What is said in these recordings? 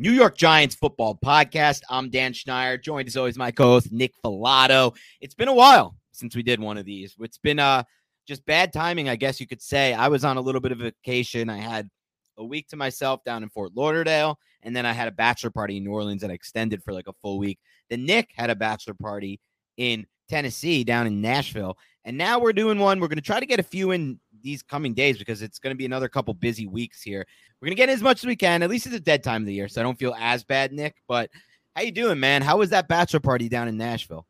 New York Giants football podcast. I'm Dan Schneider, joined as always my co-host Nick Falato. It's been a while since we did one of these. It's been uh just bad timing, I guess you could say. I was on a little bit of vacation. I had a week to myself down in Fort Lauderdale, and then I had a bachelor party in New Orleans that extended for like a full week. Then Nick had a bachelor party in Tennessee down in Nashville. And now we're doing one. We're going to try to get a few in these coming days because it's going to be another couple busy weeks here. We're going to get as much as we can. At least it's a dead time of the year, so I don't feel as bad, Nick. But how you doing, man? How was that bachelor party down in Nashville?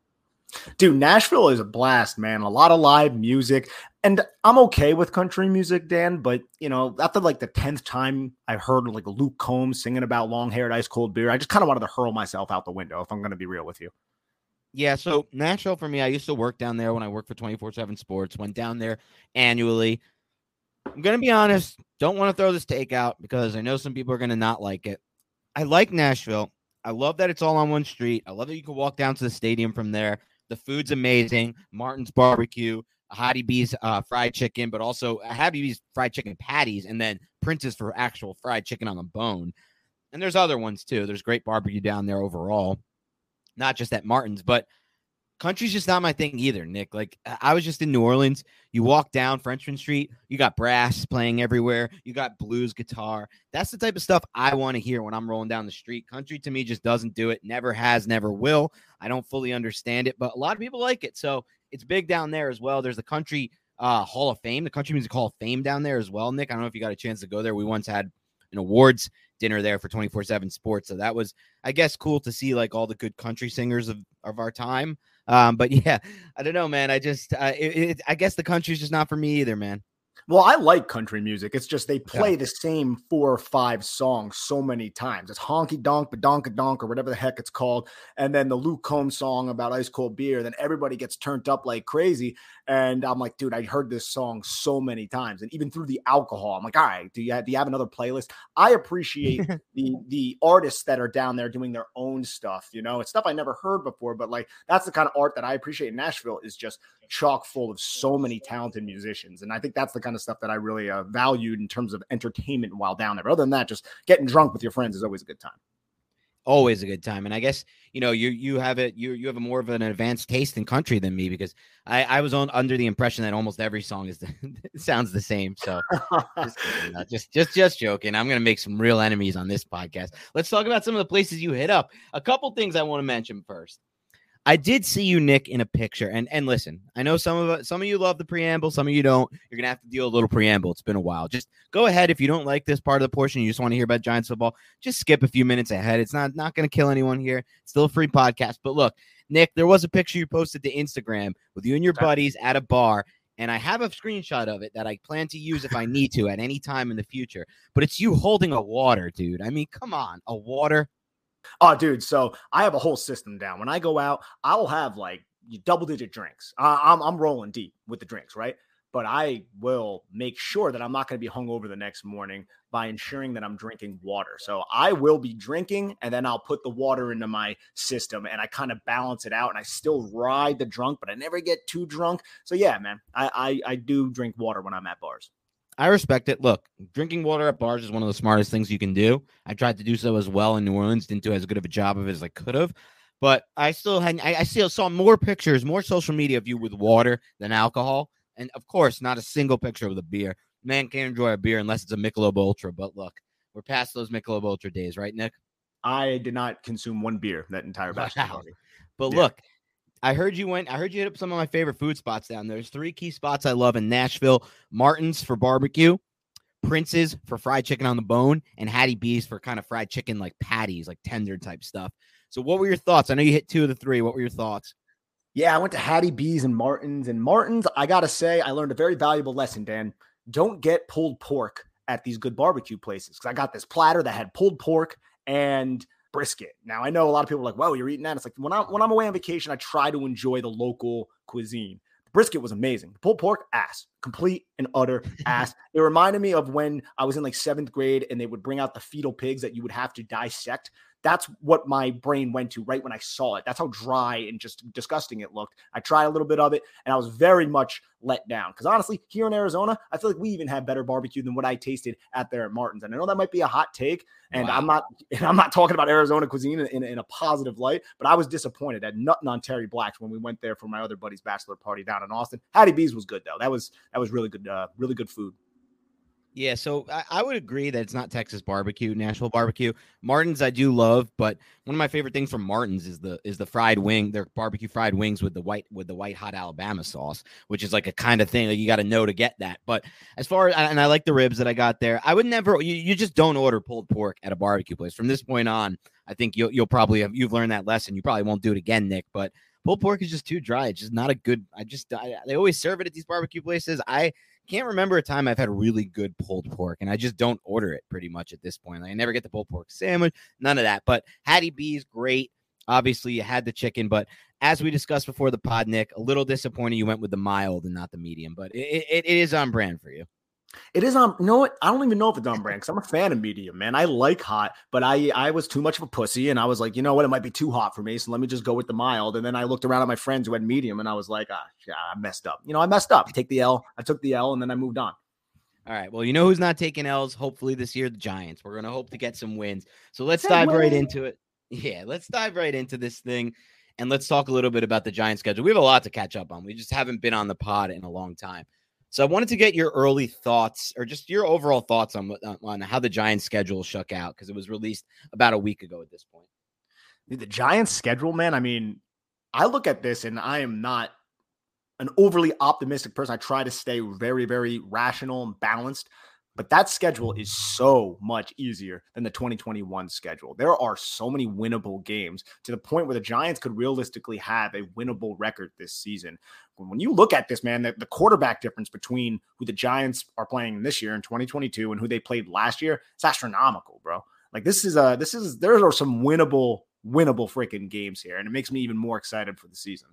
Dude, Nashville is a blast, man. A lot of live music. And I'm okay with country music, Dan, but you know, after like the 10th time I heard like Luke Combs singing about long haired ice cold beer, I just kind of wanted to hurl myself out the window, if I'm going to be real with you. Yeah, so Nashville for me, I used to work down there when I worked for 24 7 Sports, went down there annually. I'm going to be honest, don't want to throw this take out because I know some people are going to not like it. I like Nashville. I love that it's all on one street. I love that you can walk down to the stadium from there. The food's amazing. Martin's barbecue, Hattie B's uh, fried chicken, but also Hattie B's fried chicken patties, and then Prince's for actual fried chicken on the bone. And there's other ones too. There's great barbecue down there overall not just at Martin's, but country's just not my thing either, Nick. Like I was just in New Orleans. You walk down Frenchmen Street, you got brass playing everywhere, you got blues guitar. That's the type of stuff I want to hear when I'm rolling down the street. Country to me just doesn't do it, never has, never will. I don't fully understand it, but a lot of people like it. So it's big down there as well. There's the country uh, Hall of Fame, the Country Music Hall of Fame down there as well, Nick. I don't know if you got a chance to go there. We once had an awards dinner there for 24 7 sports. So that was, I guess, cool to see like all the good country singers of, of our time. Um, but yeah, I don't know, man. I just, uh, it, it, I guess the country's just not for me either, man. Well, I like country music. It's just they play yeah. the same four or five songs so many times. It's honky donk, badonka donk, or whatever the heck it's called. And then the Luke Combs song about ice cold beer. Then everybody gets turned up like crazy. And I'm like, dude, I heard this song so many times. And even through the alcohol, I'm like, all right, do you have, do you have another playlist? I appreciate the the artists that are down there doing their own stuff. You know, it's stuff I never heard before, but like that's the kind of art that I appreciate in Nashville is just chock full of so many talented musicians. And I think that's the kind of stuff that I really uh, valued in terms of entertainment while down there. But other than that, just getting drunk with your friends is always a good time. Always a good time, and I guess you know you you have it you you have a more of an advanced taste in country than me because I I was on under the impression that almost every song is the, sounds the same. So just, just just just joking. I'm gonna make some real enemies on this podcast. Let's talk about some of the places you hit up. A couple things I want to mention first. I did see you, Nick, in a picture. And and listen, I know some of uh, some of you love the preamble, some of you don't. You're gonna have to deal a little preamble. It's been a while. Just go ahead if you don't like this part of the portion. You just want to hear about Giants football. Just skip a few minutes ahead. It's not not gonna kill anyone here. It's still a free podcast. But look, Nick, there was a picture you posted to Instagram with you and your buddies at a bar. And I have a screenshot of it that I plan to use if I need to at any time in the future. But it's you holding a water, dude. I mean, come on, a water Oh, dude. So I have a whole system down. When I go out, I'll have like double digit drinks. Uh, I'm, I'm rolling deep with the drinks, right? But I will make sure that I'm not going to be hungover the next morning by ensuring that I'm drinking water. So I will be drinking and then I'll put the water into my system and I kind of balance it out and I still ride the drunk, but I never get too drunk. So yeah, man, I, I, I do drink water when I'm at bars. I respect it. Look, drinking water at bars is one of the smartest things you can do. I tried to do so as well in New Orleans, didn't do as good of a job of it as I could have. But I still had I, I still saw more pictures, more social media of you with water than alcohol. And of course, not a single picture of the beer. Man can't enjoy a beer unless it's a Michelob Ultra. But look, we're past those Michelob Ultra days, right, Nick? I did not consume one beer that entire bachelor wow. party. But yeah. look, I heard you went. I heard you hit up some of my favorite food spots down there. There's three key spots I love in Nashville: Martin's for barbecue, Prince's for fried chicken on the bone, and Hattie B's for kind of fried chicken like patties, like tender type stuff. So, what were your thoughts? I know you hit two of the three. What were your thoughts? Yeah, I went to Hattie B's and Martin's. And Martin's, I gotta say, I learned a very valuable lesson. Dan, don't get pulled pork at these good barbecue places because I got this platter that had pulled pork and brisket. Now I know a lot of people are like, "Whoa, you're eating that?" It's like when I'm when I'm away on vacation, I try to enjoy the local cuisine. The brisket was amazing. The pulled pork, ass, complete and utter ass. it reminded me of when I was in like seventh grade and they would bring out the fetal pigs that you would have to dissect that's what my brain went to right when I saw it. That's how dry and just disgusting it looked. I tried a little bit of it and I was very much let down because honestly, here in Arizona, I feel like we even have better barbecue than what I tasted at there at Martin's. And I know that might be a hot take, and wow. I'm not and I'm not talking about Arizona cuisine in, in, in, a positive light, but I was disappointed at nothing on Terry Black's when we went there for my other buddy's bachelor party down in Austin. Hattie B's was good though. That was that was really good, uh, really good food. Yeah, so I, I, would agree that it's not Texas barbecue, Nashville barbecue. Martin's I do love, but one of my favorite things from Martin's is the is the fried wing, their barbecue fried wings with the white with the white hot Alabama sauce, which is like a kind of thing that you got to know to get that. But as far as and I like the ribs that I got there, I would never you, you just don't order pulled pork at a barbecue place. From this point on, I think you'll you'll probably have you've learned that lesson. You probably won't do it again, Nick, but pulled pork is just too dry. It's just not a good. I just I, they always serve it at these barbecue places. I can't remember a time I've had really good pulled pork, and I just don't order it pretty much at this point. Like, I never get the pulled pork sandwich, none of that. But Hattie B's great. Obviously, you had the chicken, but as we discussed before the pod, Nick, a little disappointed you went with the mild and not the medium, but it, it, it is on brand for you. It is on. You know what? I don't even know if it's on brand because I'm a fan of medium, man. I like hot, but I I was too much of a pussy, and I was like, you know what? It might be too hot for me, so let me just go with the mild. And then I looked around at my friends who had medium, and I was like, ah, yeah, I messed up. You know, I messed up. Take the L. I took the L, and then I moved on. All right. Well, you know who's not taking L's? Hopefully this year, the Giants. We're gonna hope to get some wins. So let's dive right into it. Yeah, let's dive right into this thing. And let's talk a little bit about the Giants schedule. We have a lot to catch up on. We just haven't been on the pod in a long time. So I wanted to get your early thoughts or just your overall thoughts on on how the Giants schedule shook out because it was released about a week ago at this point. The Giants schedule, man. I mean, I look at this and I am not an overly optimistic person. I try to stay very, very rational and balanced. But that schedule is so much easier than the 2021 schedule. There are so many winnable games to the point where the Giants could realistically have a winnable record this season. When you look at this, man, the, the quarterback difference between who the Giants are playing this year in 2022 and who they played last year, it's astronomical, bro. Like this is a this is there are some winnable, winnable freaking games here, and it makes me even more excited for the season.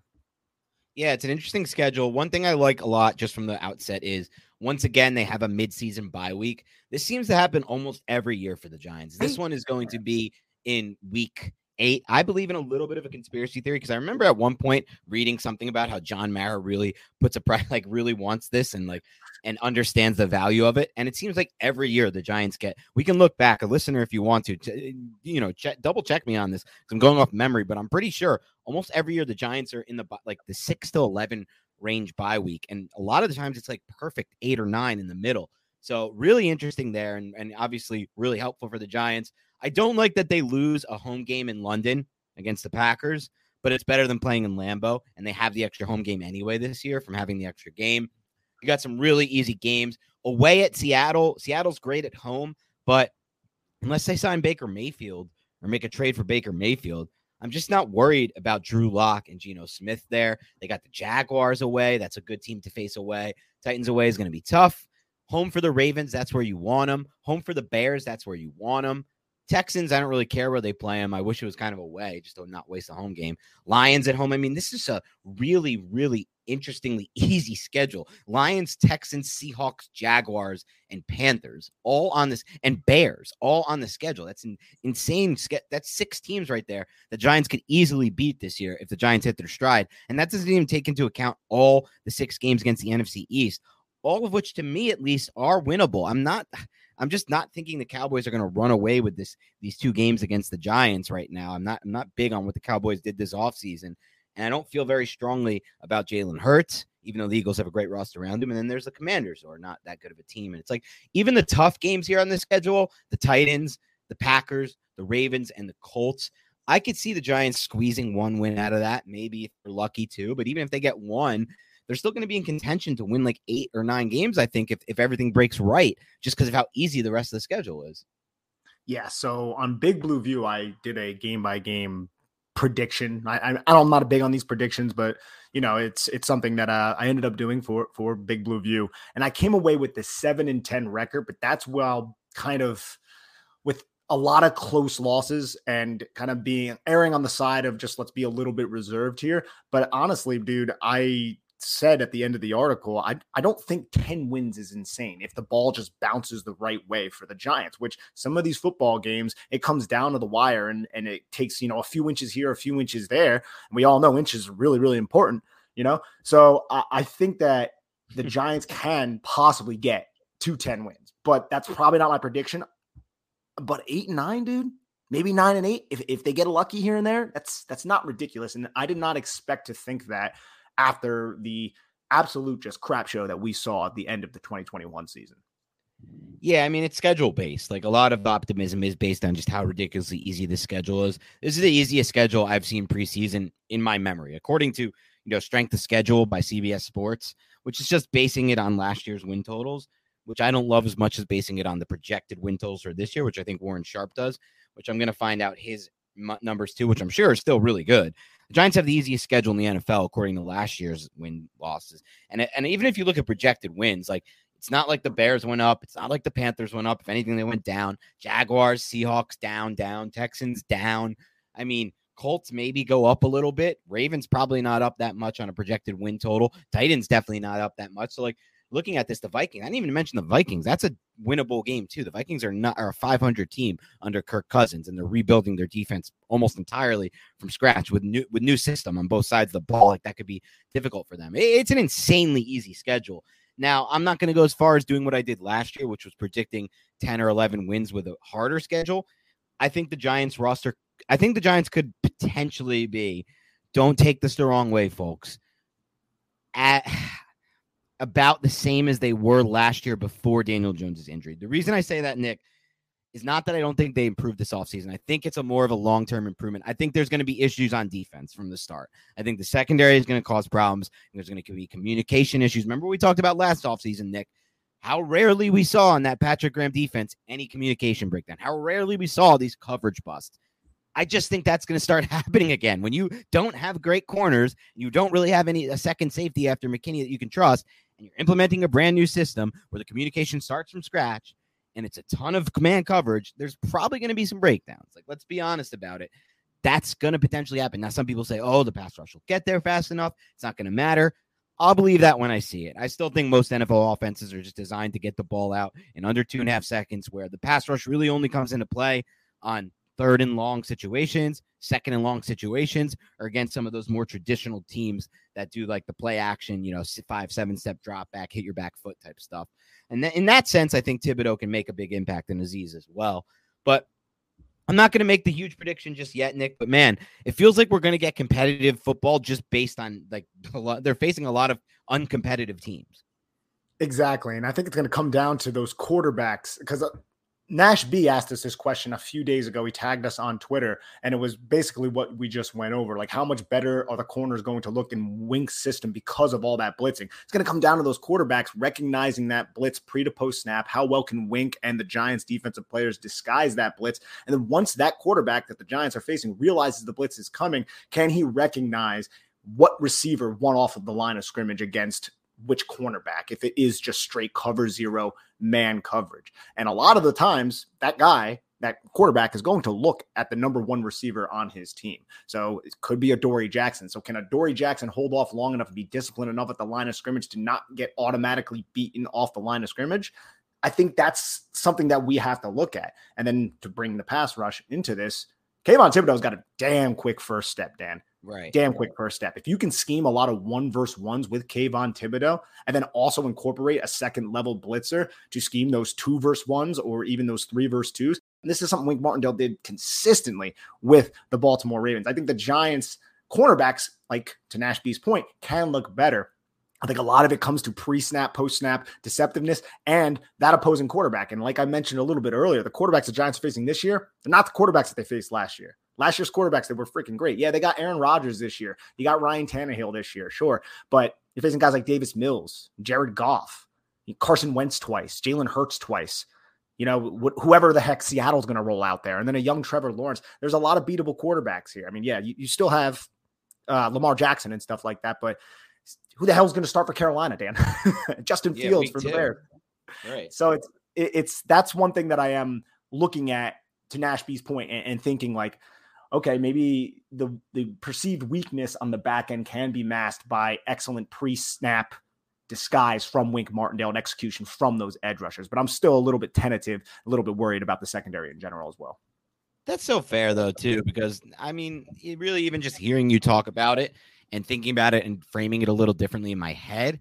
Yeah, it's an interesting schedule. One thing I like a lot just from the outset is once again they have a midseason bye week. This seems to happen almost every year for the Giants. This one is going to be in week eight. I believe in a little bit of a conspiracy theory because I remember at one point reading something about how John Mara really puts a price, like really wants this and like and understands the value of it. And it seems like every year the Giants get. We can look back, a listener, if you want to, to you know, check, double check me on this. I'm going off memory, but I'm pretty sure almost every year the Giants are in the like the six to eleven range bye week, and a lot of the times it's like perfect eight or nine in the middle. So really interesting there, and, and obviously really helpful for the Giants. I don't like that they lose a home game in London against the Packers, but it's better than playing in Lambeau, and they have the extra home game anyway this year from having the extra game. You got some really easy games away at Seattle. Seattle's great at home, but unless they sign Baker Mayfield or make a trade for Baker Mayfield, I'm just not worried about Drew Lock and Geno Smith there. They got the Jaguars away. That's a good team to face away. Titans away is going to be tough. Home for the Ravens, that's where you want them. Home for the Bears, that's where you want them. Texans, I don't really care where they play them. I wish it was kind of a way just to not waste a home game. Lions at home. I mean, this is a really, really interestingly easy schedule. Lions, Texans, Seahawks, Jaguars, and Panthers all on this, and Bears all on the schedule. That's an insane. That's six teams right there. The Giants could easily beat this year if the Giants hit their stride. And that doesn't even take into account all the six games against the NFC East all of which to me at least are winnable. I'm not I'm just not thinking the Cowboys are going to run away with this these two games against the Giants right now. I'm not I'm not big on what the Cowboys did this offseason. And I don't feel very strongly about Jalen Hurts, even though the Eagles have a great roster around him. And then there's the Commanders, who are not that good of a team. And it's like even the tough games here on the schedule, the Titans, the Packers, the Ravens, and the Colts. I could see the Giants squeezing one win out of that, maybe if they're lucky too. But even if they get one, they're still going to be in contention to win like eight or nine games, I think, if, if everything breaks right, just because of how easy the rest of the schedule is. Yeah. So on Big Blue View, I did a game by game prediction. I, I, I'm not a big on these predictions, but you know, it's it's something that uh, I ended up doing for for Big Blue View, and I came away with the seven and ten record. But that's well, kind of with a lot of close losses and kind of being erring on the side of just let's be a little bit reserved here. But honestly, dude, I said at the end of the article, I, I don't think 10 wins is insane if the ball just bounces the right way for the Giants, which some of these football games, it comes down to the wire and, and it takes, you know, a few inches here, a few inches there. And we all know inches are really, really important, you know? So I, I think that the Giants can possibly get to 10 wins, but that's probably not my prediction. But eight and nine, dude, maybe nine and eight. If, if they get lucky here and there, that's that's not ridiculous. And I did not expect to think that after the absolute just crap show that we saw at the end of the 2021 season. Yeah, I mean it's schedule based. Like a lot of optimism is based on just how ridiculously easy the schedule is. This is the easiest schedule I've seen preseason in my memory, according to you know strength of schedule by CBS Sports, which is just basing it on last year's win totals, which I don't love as much as basing it on the projected win totals for this year, which I think Warren Sharp does. Which I'm going to find out his numbers too, which I'm sure are still really good. The Giants have the easiest schedule in the NFL according to last year's win losses. And and even if you look at projected wins, like it's not like the Bears went up, it's not like the Panthers went up. If anything, they went down. Jaguars, Seahawks down, down, Texans down. I mean, Colts maybe go up a little bit. Ravens probably not up that much on a projected win total. Titans definitely not up that much. So like looking at this, the Vikings, I didn't even mention the Vikings. That's a winnable game too. The Vikings are not are a 500 team under Kirk Cousins, and they're rebuilding their defense almost entirely from scratch with new with new system on both sides of the ball. Like that could be difficult for them. It's an insanely easy schedule. Now, I'm not going to go as far as doing what I did last year, which was predicting 10 or 11 wins with a harder schedule. I think the Giants roster, I think the Giants could potentially be, don't take this the wrong way, folks. At about the same as they were last year before Daniel Jones's injury. The reason I say that, Nick, is not that I don't think they improved this offseason. I think it's a more of a long term improvement. I think there's going to be issues on defense from the start. I think the secondary is going to cause problems. There's going to be communication issues. Remember, we talked about last offseason, Nick, how rarely we saw on that Patrick Graham defense any communication breakdown, how rarely we saw these coverage busts. I just think that's going to start happening again. When you don't have great corners, you don't really have any a second safety after McKinney that you can trust, and you're implementing a brand new system where the communication starts from scratch and it's a ton of command coverage, there's probably going to be some breakdowns. Like, let's be honest about it. That's going to potentially happen. Now, some people say, oh, the pass rush will get there fast enough. It's not going to matter. I'll believe that when I see it. I still think most NFL offenses are just designed to get the ball out in under two and a half seconds, where the pass rush really only comes into play on third and long situations, second and long situations, or against some of those more traditional teams that do like the play action, you know, five, seven step drop back, hit your back foot type stuff. And th- in that sense, I think Thibodeaux can make a big impact in Azeez as well. But I'm not going to make the huge prediction just yet, Nick. But man, it feels like we're going to get competitive football just based on like lot, they're facing a lot of uncompetitive teams. Exactly. And I think it's going to come down to those quarterbacks because uh, Nash B asked us this question a few days ago. He tagged us on Twitter, and it was basically what we just went over. Like, how much better are the corners going to look in Wink's system because of all that blitzing? It's going to come down to those quarterbacks recognizing that blitz pre to post snap. How well can Wink and the Giants' defensive players disguise that blitz? And then once that quarterback that the Giants are facing realizes the blitz is coming, can he recognize what receiver won off of the line of scrimmage against which cornerback if it is just straight cover zero man coverage. And a lot of the times, that guy, that quarterback, is going to look at the number one receiver on his team. So it could be Adoree Jackson. So can Adoree Jackson hold off long enough and be disciplined enough at the line of scrimmage to not get automatically beaten off the line of scrimmage? I think that's something that we have to look at. And then to bring the pass rush into this, Kayvon Thibodeaux's got a damn quick first step, Dan. Right. Damn quick first step. If you can scheme a lot of one verse ones with Kayvon Thibodeaux and then also incorporate a second level blitzer to scheme those two verse ones or even those three verse twos, and this is something Wink Martindale did consistently with the Baltimore Ravens. I think the Giants cornerbacks, like to Nash B's point, can look better. I think a lot of it comes to pre snap, post snap deceptiveness and that opposing quarterback. And like I mentioned a little bit earlier, the quarterbacks the Giants are facing this year, they're not the quarterbacks that they faced last year. Last year's quarterbacks, they were freaking great. Yeah, they got Aaron Rodgers this year. You got Ryan Tannehill this year, sure. But you're facing guys like Davis Mills, Jared Goff, Carson Wentz twice, Jalen Hurts twice. You know, wh- whoever the heck Seattle's going to roll out there. And then a young Trevor Lawrence. There's a lot of beatable quarterbacks here. I mean, yeah, you, you still have uh, Lamar Jackson and stuff like that. But who the hell's going to start for Carolina, Dan? Justin yeah, Fields for the Bears. Right. So it's it's that's one thing that I am looking at to Nashby's point and, and thinking like, okay, maybe the the perceived weakness on the back end can be masked by excellent pre-snap disguise from Wink Martindale and execution from those edge rushers. But I'm still a little bit tentative, a little bit worried about the secondary in general as well. That's so fair though, too, because I mean, really, even just hearing you talk about it and thinking about it and framing it a little differently in my head,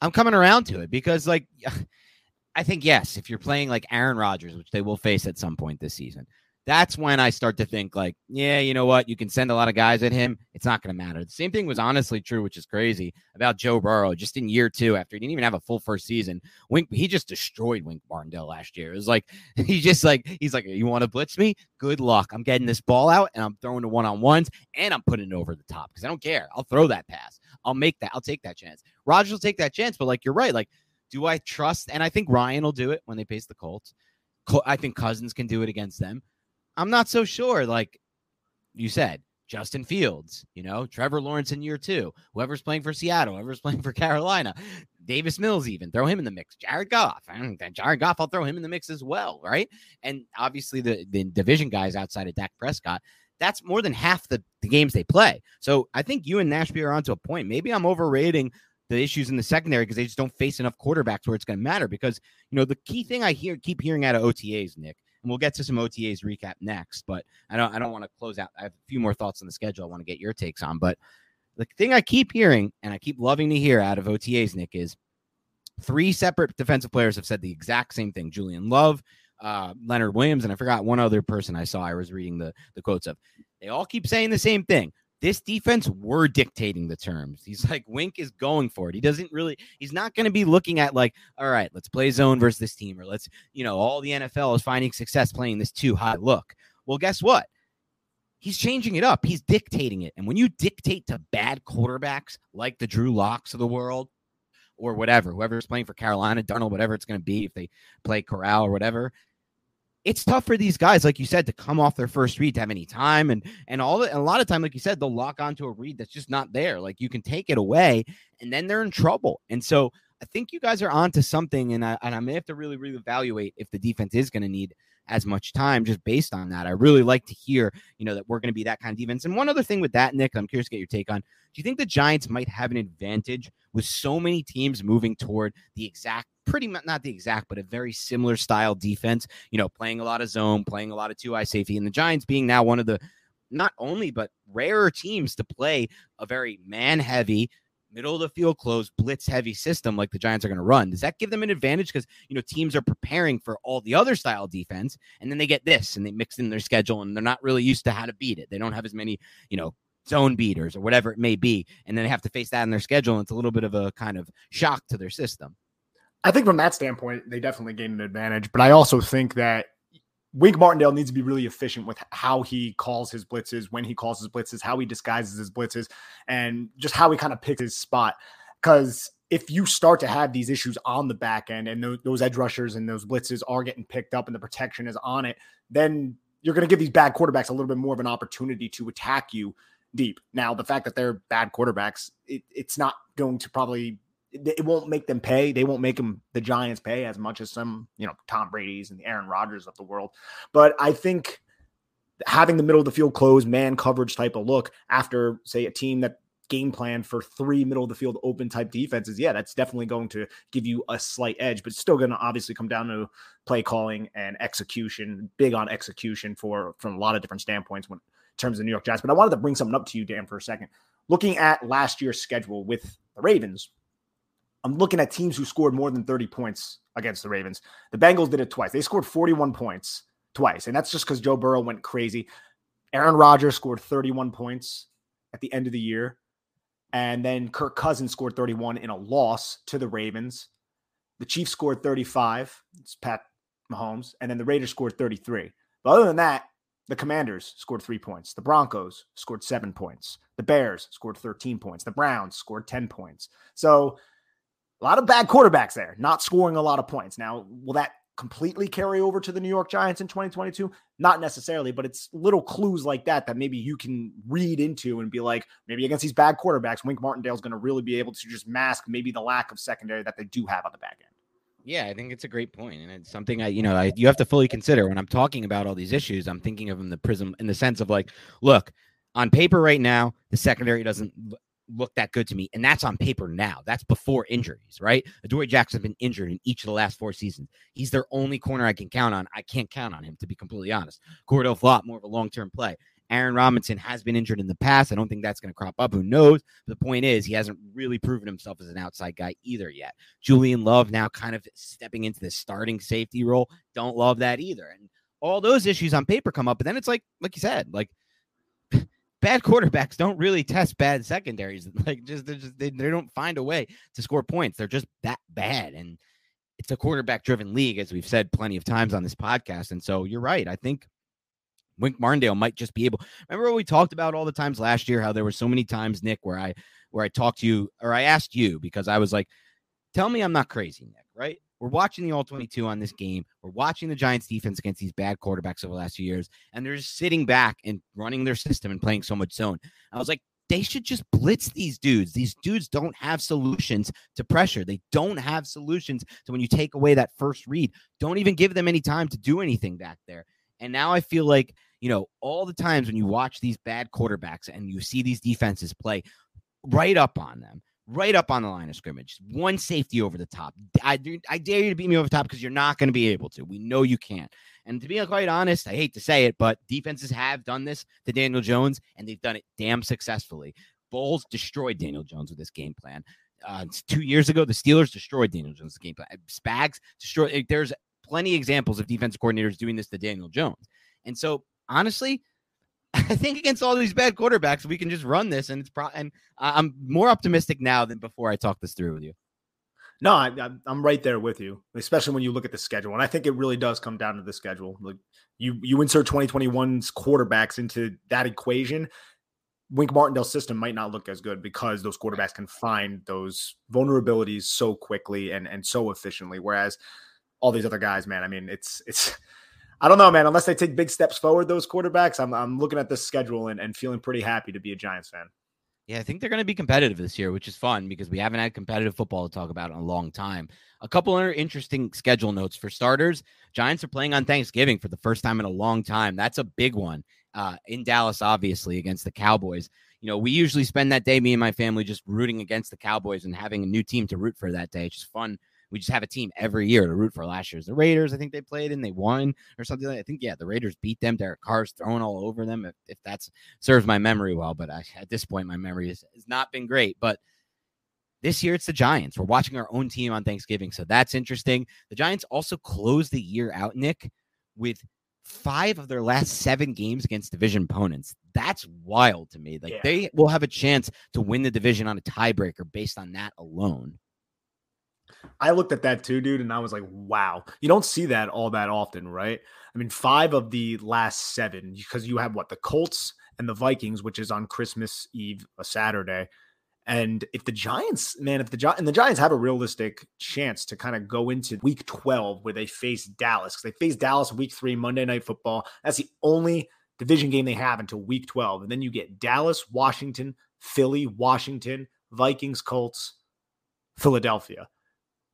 I'm coming around to it because, like, I think yes, if you're playing like Aaron Rodgers, which they will face at some point this season, that's when I start to think like, yeah, you know what? You can send a lot of guys at him. It's not going to matter. The same thing was honestly true, which is crazy about Joe Burrow. Just in year two, after he didn't even have a full first season, Wink he just destroyed Wink Martindale last year. It was like he just like he's like, you want to blitz me? Good luck. I'm getting this ball out and I'm throwing the one on ones and I'm putting it over the top because I don't care. I'll throw that pass. I'll make that. I'll take that chance. Rodgers will take that chance, but like you're right. Like, do I trust? And I think Ryan will do it when they face the Colts. I think Cousins can do it against them. I'm not so sure. Like you said, Justin Fields, you know, Trevor Lawrence in year two, whoever's playing for Seattle, whoever's playing for Carolina, Davis Mills, even throw him in the mix. Jared Goff, Jared Goff, I'll throw him in the mix as well, right? And obviously the, the division guys outside of Dak Prescott, that's more than half the, the games they play. So I think you and Nashby are onto a point. Maybe I'm overrating the issues in the secondary because they just don't face enough quarterbacks where it's going to matter. Because you know the key thing I hear keep hearing out of OTAs, Nick, and we'll get to some OTAs recap next. But I don't I don't want to close out. I have a few more thoughts on the schedule. I want to get your takes on. But the thing I keep hearing and I keep loving to hear out of OTAs, Nick, is three separate defensive players have said the exact same thing. Julian Love, uh, Leonard Williams, and I forgot one other person I saw. I was reading the the quotes of. They all keep saying the same thing this defense were dictating the terms. He's like, Wink is going for it. He doesn't really, he's not going to be looking at like, all right, let's play zone versus this team, or let's, you know, all the NFL is finding success playing this too high look. Well, guess what? He's changing it up. He's dictating it. And when you dictate to bad quarterbacks like the Drew Locks of the world, or whatever, whoever's playing for Carolina, Darnold, whatever it's going to be, if they play Corral or whatever, it's tough for these guys, like you said, to come off their first read to have any time and and all and a lot of time, like you said, they'll lock onto a read that's just not there. Like you can take it away, and then they're in trouble. And so I think you guys are onto something, and I and I may have to really reevaluate if the defense is going to need as much time just based on that. I really like to hear, you know, that we're going to be that kind of defense. And one other thing with that, Nick, I'm curious to get your take on. Do you think the Giants might have an advantage with so many teams moving toward the exact pretty much not the exact, but a very similar style defense, you know, playing a lot of zone, playing a lot of two high safety, and the Giants being now one of the not only but rarer teams to play a very man heavy middle of the field close, blitz heavy system like the Giants are going to run. Does that give them an advantage? Because, you know, teams are preparing for all the other style defense and then they get this and they mix in their schedule and they're not really used to how to beat it. They don't have as many, you know, zone beaters or whatever it may be. And then they have to face that in their schedule. And it's a little bit of a kind of shock to their system. I think from that standpoint, they definitely gain an advantage. But I also think that Wink Martindale needs to be really efficient with how he calls his blitzes, when he calls his blitzes, how he disguises his blitzes, and just how he kind of picks his spot. Because if you start to have these issues on the back end and those, those edge rushers and those blitzes are getting picked up and the protection is on it, then you're going to give these bad quarterbacks a little bit more of an opportunity to attack you deep. Now, the fact that they're bad quarterbacks, it, it's not going to probably it won't make them pay. They won't make them the Giants pay as much as some, you know, Tom Brady's and the Aaron Rodgers of the world. But I think having the middle of the field closed man coverage type of look after, say, a team that game plan for three middle of the field open type defenses, yeah, that's definitely going to give you a slight edge, but still going to obviously come down to play calling and execution, big on execution for from a lot of different standpoints when terms of New York Giants. But I wanted to bring something up to you, Dan, for a second. Looking at last year's schedule with the Ravens, I'm looking at teams who scored more than 30 points against the Ravens. The Bengals did it twice. They scored 41 points twice, and that's just because Joe Burrow went crazy. Aaron Rodgers scored 31 points at the end of the year. And then Kirk Cousins scored 31 in a loss to the Ravens. The Chiefs scored 35. It's Pat Mahomes. And then the Raiders scored 33. But other than that, the Commanders scored three points. The Broncos scored seven points. The Bears scored 13 points. The Browns scored 10 points. So a lot of bad quarterbacks there, not scoring a lot of points. Now, will that completely carry over to the New York Giants in 2022? Not necessarily, but it's little clues like that that maybe you can read into and be like, maybe against these bad quarterbacks, Wink Martindale's going to really be able to just mask maybe the lack of secondary that they do have on the back end. Yeah, I think it's a great point, and it's something I, you know, I, you have to fully consider when I'm talking about all these issues. I'm thinking of them the prism in the sense of like, look, on paper right now, the secondary doesn't look that good to me. And that's on paper now. That's before injuries, right? Adoree Jackson's been injured in each of the last four seasons. He's their only corner I can count on. I can't count on him, to be completely honest. Cordale Flott, more of a long term play. Aaron Robinson has been injured in the past. I don't think that's going to crop up. Who knows? But the point is, he hasn't really proven himself as an outside guy either yet. Julian Love now kind of stepping into the starting safety role. Don't love that either. And all those issues on paper come up. But then it's like, like you said, like bad quarterbacks don't really test bad secondaries. Like just, just they, they don't find a way to score points. They're just that bad. And it's a quarterback driven league, as we've said plenty of times on this podcast. And so you're right. I think Wink Martindale might just be able. Remember what we talked about all the times last year, how there were so many times, Nick, where I where I talked to you or I asked you because I was like, tell me I'm not crazy, Nick, right? We're watching the all 22 on this game. We're watching the Giants defense against these bad quarterbacks over the last few years, and they're just sitting back and running their system and playing so much zone. I was like, they should just blitz these dudes. These dudes don't have solutions to pressure. They don't have solutions to when you take away that first read. Don't even give them any time to do anything back there. And now I feel like, you know, all the times when you watch these bad quarterbacks and you see these defenses play right up on them, right up on the line of scrimmage. One safety over the top. I, I dare you to beat me over the top because you're not going to be able to. We know you can't. And to be quite honest, I hate to say it, but defenses have done this to Daniel Jones, and they've done it damn successfully. Bowles destroyed Daniel Jones with this game plan. Uh, two years ago, the Steelers destroyed Daniel Jones' game plan. Spags destroyed. There's plenty of examples of defense coordinators doing this to Daniel Jones. And so, honestly, I think against all these bad quarterbacks, we can just run this, and it's pro. And I'm more optimistic now than before I talk this through with you. No, I, am right there with you, especially when you look at the schedule, and I think it really does come down to the schedule. Like you, you insert 2021's quarterbacks into that equation. Wink Martindale's system might not look as good because those quarterbacks can find those vulnerabilities so quickly and and so efficiently. Whereas all these other guys, man, I mean, it's it's I don't know, man. Unless they take big steps forward, those quarterbacks, I'm, I'm looking at this schedule and, and feeling pretty happy to be a Giants fan. Yeah, I think they're going to be competitive this year, which is fun because we haven't had competitive football to talk about in a long time. A couple other interesting schedule notes for starters. Giants are playing on Thanksgiving for the first time in a long time. That's a big one uh, in Dallas, obviously, against the Cowboys. You know, we usually spend that day, me and my family, just rooting against the Cowboys and having a new team to root for that day. It's just fun we just have a team every year to root for. Last year's the Raiders, I think they played and they won or something. Like I think yeah, the Raiders beat them. Derek Carr's thrown all over them. If, if that serves my memory well, but I, at this point, my memory has, has not been great. But this year it's the Giants. We're watching our own team on Thanksgiving, so that's interesting. The Giants also closed the year out, Nick, with five of their last seven games against division opponents. That's wild to me. Like yeah. they will have a chance to win the division on a tiebreaker based on that alone. I looked at that too, dude, and I was like, wow. You don't see that all that often, right? I mean, five of the last seven, because you have what the Colts and the Vikings, which is on Christmas Eve, a Saturday. And if the Giants, man, if the Gi- and the Giants have a realistic chance to kind of go into week 12 where they face Dallas, because they face Dallas week three, Monday night football. That's the only division game they have until week 12. And then you get Dallas, Washington, Philly, Washington, Vikings, Colts, Philadelphia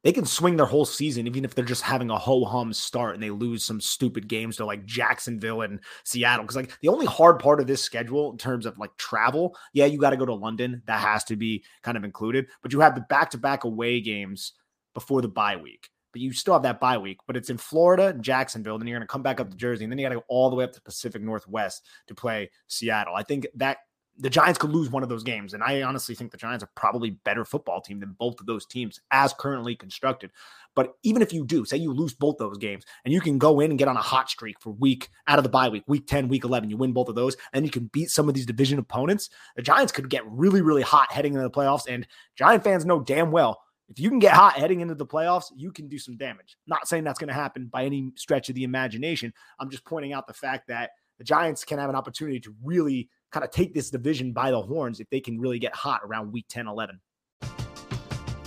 they can swing their whole season, even if they're just having a ho hum start and they lose some stupid games to like Jacksonville and Seattle. Cause like the only hard part of this schedule in terms of like travel, yeah, you got to go to London. That has to be kind of included, but you have the back to back away games before the bye week. but you still have that bye week. But it's in Florida, Jacksonville. Then you're going to come back up to Jersey, and then you got to go all the way up to Pacific Northwest to play Seattle. I think that the Giants could lose one of those games. And I honestly think the Giants are probably better football team than both of those teams as currently constructed. But even if you do, say you lose both those games and you can go in and get on a hot streak for week out of the bye week, week 10, week 11, you win both of those, and you can beat some of these division opponents, the Giants could get really, really hot heading into the playoffs. And Giant fans know damn well if you can get hot heading into the playoffs, you can do some damage. Not saying that's going to happen by any stretch of the imagination. I'm just pointing out the fact that the Giants can have an opportunity to really kind of take this division by the horns if they can really get hot around week 10, 11.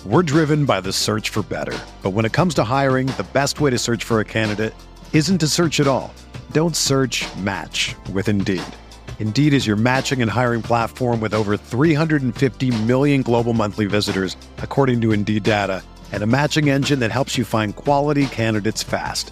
We're driven by the search for better. But when it comes to hiring, the best way to search for a candidate isn't to search at all. Don't search match with Indeed. Indeed is your matching and hiring platform with over 350 million global monthly visitors, according to Indeed data, and a matching engine that helps you find quality candidates fast.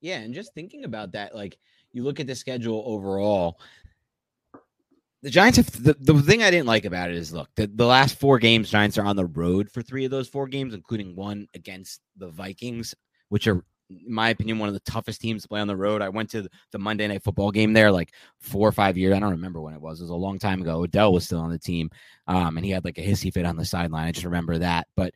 Yeah, and just thinking about that, like you look at the schedule overall, the Giants have the, the thing I didn't like about it is look, the, the last four games, Giants are on the road for three of those four games, including one against the Vikings, which are in my opinion, one of the toughest teams to play on the road. I went to the Monday night football game there like four or five years. I don't remember when it was. It was a long time ago. Odell was still on the team. Um, and he had like a hissy fit on the sideline. I just remember that. But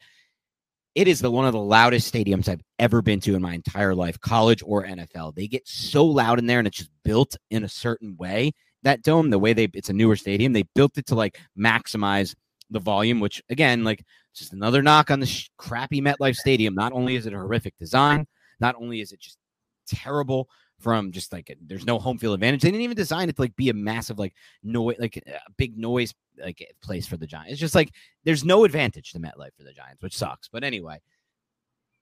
it is the one of the loudest stadiums I've ever been to in my entire life, college or NFL. They get so loud in there and it's just built in a certain way. That dome, the way they it's a newer stadium, they built it to like maximize the volume, which again, like just another knock on the sh- crappy MetLife Stadium. Not only is it a horrific design, not only is it just terrible from just like there's no home field advantage. They didn't even design it to like be a massive like noise, like a big noise like eh, place for the Giants. It's just like there's no advantage to MetLife for the Giants, which sucks. But anyway,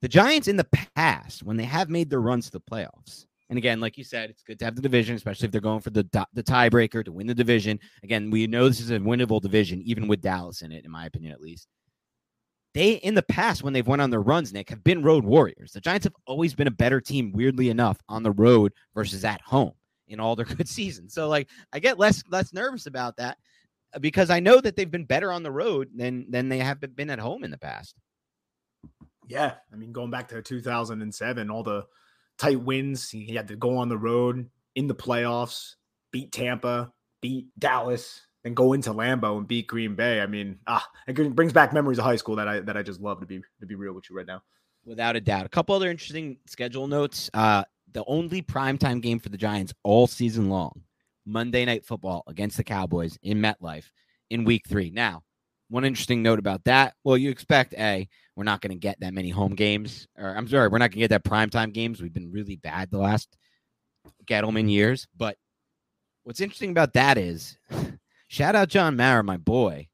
the Giants in the past when they have made their runs to the playoffs. And again, like you said, it's good to have the division, especially if they're going for the the tiebreaker to win the division. Again, we know this is a winnable division, even with Dallas in it, in my opinion, at least they in the past when they've went on their runs nick have been road warriors. The giants have always been a better team weirdly enough on the road versus at home in all their good seasons. So like i get less less nervous about that uh, because i know that they've been better on the road than than they have been at home in the past. Yeah i mean going back to 2007 all the tight wins he had to go on the road in the playoffs beat tampa beat dallas and go into Lambeau and beat Green Bay. I mean, ah, it brings back memories of high school that I that I just love to be to be real with you right now. Without a doubt. A couple other interesting schedule notes. Uh, the only primetime game for the Giants all season long, Monday night football against the Cowboys in MetLife in week three. Now, one interesting note about that. Well, you expect a we're not going to get that many home games, or I'm sorry, we're not going to get that primetime games. We've been really bad the last Gettleman years. But what's interesting about that is Shout out John Mara, my boy.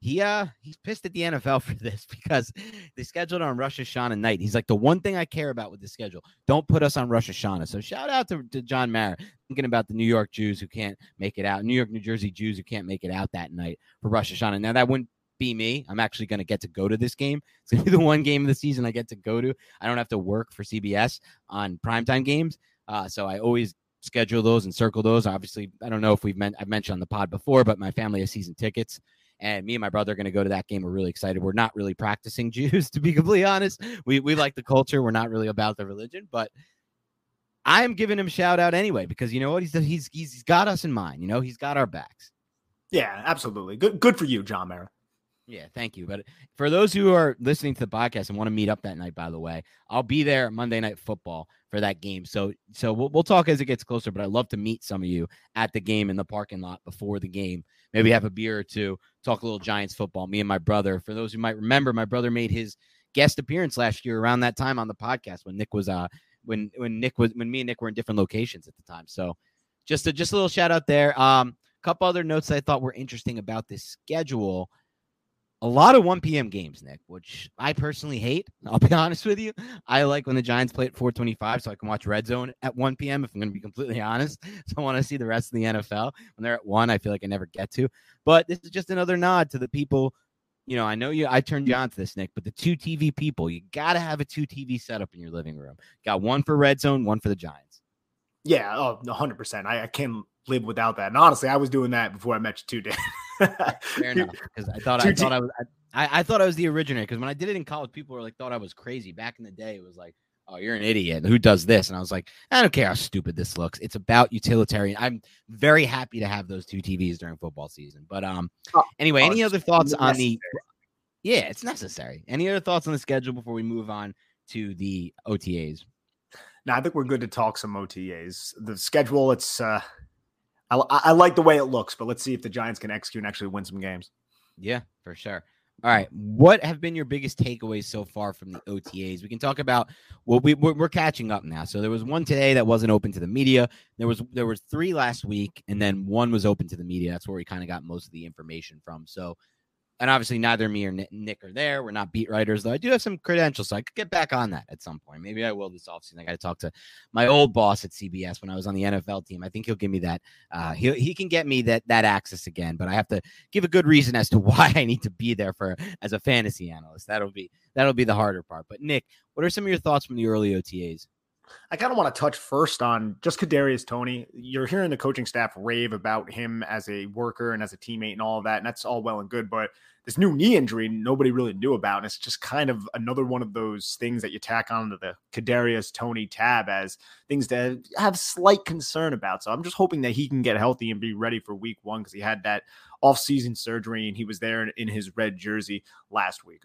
he uh he's pissed at the NFL for this because they scheduled on Rosh Hashanah night. He's like the one thing I care about with the schedule. Don't put us on Rosh Hashanah. So shout out to, to John Mara thinking about the New York Jews who can't make it out, New York, New Jersey Jews who can't make it out that night for Rosh Hashanah. Now that wouldn't be me. I'm actually going to get to go to this game. It's going to be the one game of the season I get to go to. I don't have to work for CBS on primetime games. Uh, so I always schedule those and circle those. Obviously, I don't know if we've meant I've mentioned on the pod before, but my family has season tickets and me and my brother are going to go to that game. We're really excited. We're not really practicing Jews, to be completely honest. We we like the culture. We're not really about the religion, but I am giving him shout out anyway because you know what he's he's he's got us in mind. You know he's got our backs. Yeah, absolutely. Good good for you, John Mara. Yeah, thank you. But for those who are listening to the podcast and want to meet up that night, by the way, I'll be there Monday Night Football for that game. So, so we'll, we'll talk as it gets closer. But I'd love to meet some of you at the game in the parking lot before the game. Maybe have a beer or two, talk a little Giants football. Me and my brother. For those who might remember, my brother made his guest appearance last year around that time on the podcast when Nick was uh when when Nick was when me and Nick were in different locations at the time. So, just a just a little shout out there. Um, a couple other notes I thought were interesting about this schedule a lot of 1 p.m. games, Nick, which I personally hate. I'll be honest with you. I like when the Giants play at 425 so I can watch Red Zone at 1 p.m. if I'm going to be completely honest. So I want to see the rest of the NFL. When they're at 1, I feel like I never get to. But this is just another nod to the people. You know, I know you, I turned you on to this, Nick, but the two TV people, you got to have a two TV setup in your living room. Got one for Red Zone, one for the Giants. Yeah, oh, 100%. I, I can't live without that. And honestly, I was doing that before I met you too, Dan. Fair enough. Because I thought I thought I was I, I thought I was the originator. Because when I did it in college, people were like thought I was crazy. Back in the day, it was like, oh, you're an idiot. Who does this? And I was like, I don't care how stupid this looks. It's about utilitarian. I'm very happy to have those two TVs during football season. But um, oh, anyway, oh, any other thoughts on the? Yeah, it's necessary. Any other thoughts on the schedule before we move on to the OTAs? No, I think we're good to talk some OTAs. The schedule, it's uh, I, I like the way it looks, but let's see if the Giants can execute and actually win some games. Yeah, for sure. All right, what have been your biggest takeaways so far from the OTAs? We can talk about well, we we're, we're, catching up now. So there was one today that wasn't open to the media. There was there was three last week, and then one was open to the media. That's where we kind of got most of the information from. So and obviously neither me or Nick are there. We're not beat writers, though. I do have some credentials, so I could get back on that at some point. Maybe I will this offseason. I got to talk to my old boss at CBS when I was on the NFL team. I think he'll give me that. Uh, he he can get me that that access again, but I have to give a good reason as to why I need to be there for as a fantasy analyst. That'll be that'll be the harder part. But Nick, what are some of your thoughts from the early OTAs? I kind of want to touch first on just Kadarius Toney. You're hearing the coaching staff rave about him as a worker and as a teammate and all of that, and that's all well and good. But this new knee injury, nobody really knew about, and it's just kind of another one of those things that you tack onto the Kadarius Toney tab as things to have slight concern about. So I'm just hoping that he can get healthy and be ready for Week One because he had that off-season surgery and he was there in his red jersey last week.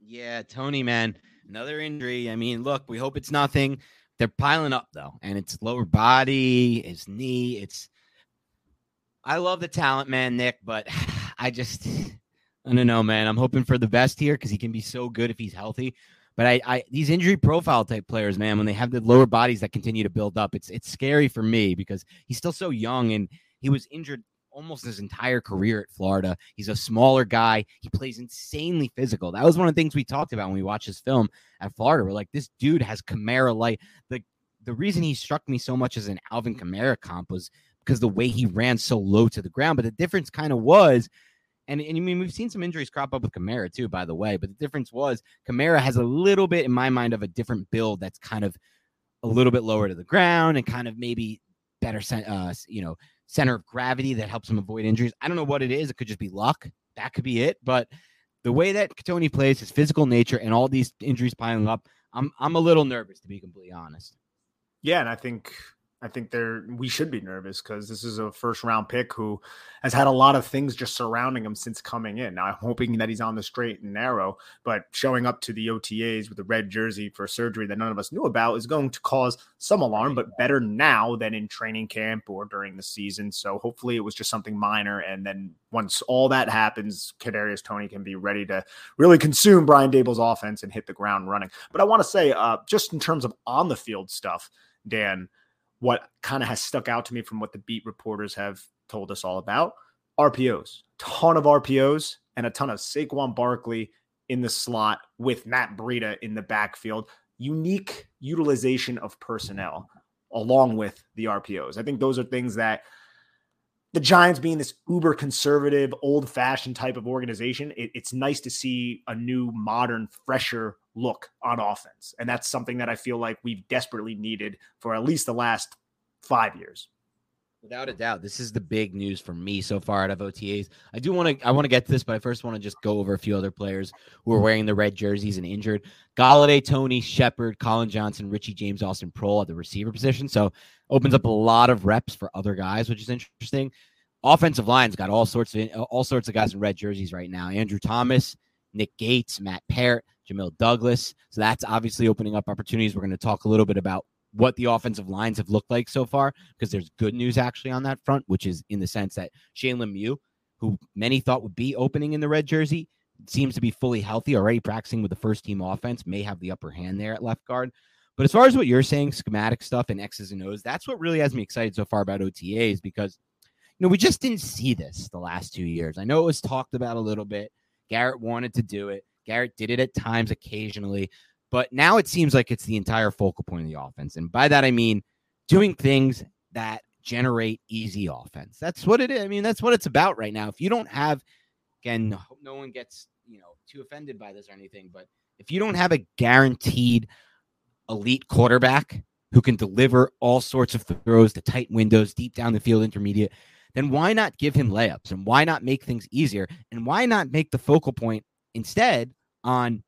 Yeah, Toney, man another injury. I mean, look, we hope it's nothing. They're piling up though, and it's lower body, his knee. It's. I love the talent, man, Nick, but I just, I don't know, man. I'm hoping for the best here because he can be so good if he's healthy. But I, I, these injury profile type players, man, when they have the lower bodies that continue to build up, it's it's scary for me because he's still so young and he was injured almost his entire career at Florida. He's a smaller guy. He plays insanely physical. That was one of the things we talked about when we watched his film at Florida. We're like, this dude has Kamara light. The the reason he struck me so much as an Alvin Kamara comp was because the way he ran so low to the ground. But the difference kind of was, and, and I mean, we've seen some injuries crop up with Kamara too, by the way. But the difference was Kamara has a little bit, in my mind, of a different build that's kind of a little bit lower to the ground and kind of maybe better, uh, you know, center of gravity that helps him avoid injuries. I don't know what it is. It could just be luck. That could be it. But the way that Toney plays, his physical nature, and all these injuries piling up, I'm I'm a little nervous to be completely honest. Yeah, and I think I think we should be nervous because this is a first round pick who has had a lot of things just surrounding him since coming in. Now I'm hoping that he's on the straight and narrow, but showing up to the OTAs with a red jersey for surgery that none of us knew about is going to cause some alarm, but better now than in training camp or during the season. So hopefully it was just something minor, and then once all that happens, Kadarius Toney can be ready to really consume Brian Daboll's offense and hit the ground running. But I want to say, uh, just in terms of on the field stuff, Dan what kind of has stuck out to me from what the beat reporters have told us all about. RPOs, ton of RPOs, and a ton of Saquon Barkley in the slot with Matt Breida in the backfield. Unique utilization of personnel along with the RPOs. I think those are things that the Giants being this uber conservative, old fashioned type of organization, it, it's nice to see a new, modern, fresher look on offense. And that's something that I feel like we've desperately needed for at least the last five years. Without a doubt, this is the big news for me so far out of OTAs. I do want to I want to get to this, but I first want to just go over a few other players who are wearing the red jerseys and injured. Golladay, Toney, Shepard, Collin Johnson, Richie James, Austin Proehl at the receiver position. So opens up a lot of reps for other guys, which is interesting. Offensive line's got all sorts of all sorts of guys in red jerseys right now. Andrew Thomas, Nick Gates, Matt Peart, Jamil Douglas. So that's obviously opening up opportunities. We're going to talk a little bit about what the offensive lines have looked like so far because there's good news actually on that front, which is in the sense that Shane Lemieux, who many thought would be opening in the red jersey, seems to be fully healthy, already practicing with the first team offense, may have the upper hand there at left guard. But as far as what you're saying, schematic stuff and X's and O's, that's what really has me excited so far about OTAs because, you know, we just didn't see this the last two years. I know it was talked about a little bit. Garrett wanted to do it. Garrett did it at times occasionally, but now it seems like it's the entire focal point of the offense. And by that, I mean doing things that generate easy offense. That's what it is. I mean, that's what it's about right now. If you don't have, again, no one gets, you know, too offended by this or anything, but if you don't have a guaranteed elite quarterback who can deliver all sorts of throws to tight windows, deep down the field, intermediate, then why not give him layups and why not make things easier? And why not make the focal point instead on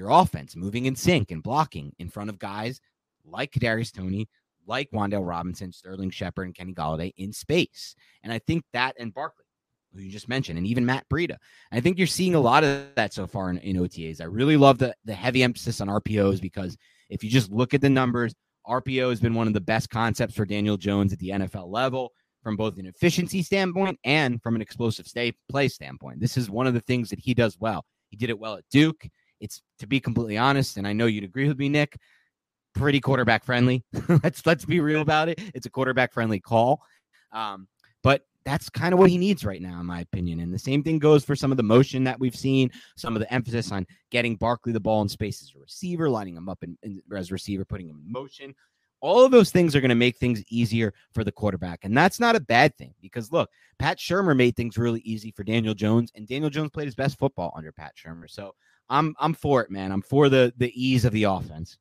your offense moving in sync and blocking in front of guys like Kadarius Toney, like Wan'Dale Robinson, Sterling Shepard, and Kenny Golladay in space. And I think that and Barkley, who you just mentioned, and even Matt Breida. I think you're seeing a lot of that so far in, in OTAs. I really love the the heavy emphasis on RPOs because if you just look at the numbers, RPO has been one of the best concepts for Daniel Jones at the NFL level from both an efficiency standpoint and from an explosive stay play standpoint. This is one of the things that he does well. He did it well at Duke. It's to be completely honest, and I know you'd agree with me, Nick. Pretty quarterback friendly. let's let's be real about it. It's a quarterback friendly call, um, but that's kind of what he needs right now, in my opinion. And the same thing goes for some of the motion that we've seen, some of the emphasis on getting Barkley the ball in space as a receiver, lining him up in, in, as receiver, putting him in motion. All of those things are going to make things easier for the quarterback. And that's not a bad thing because look, Pat Shurmur made things really easy for Daniel Jones, and Daniel Jones played his best football under Pat Shurmur. So I'm I'm for it, man. I'm for the the ease of the offense.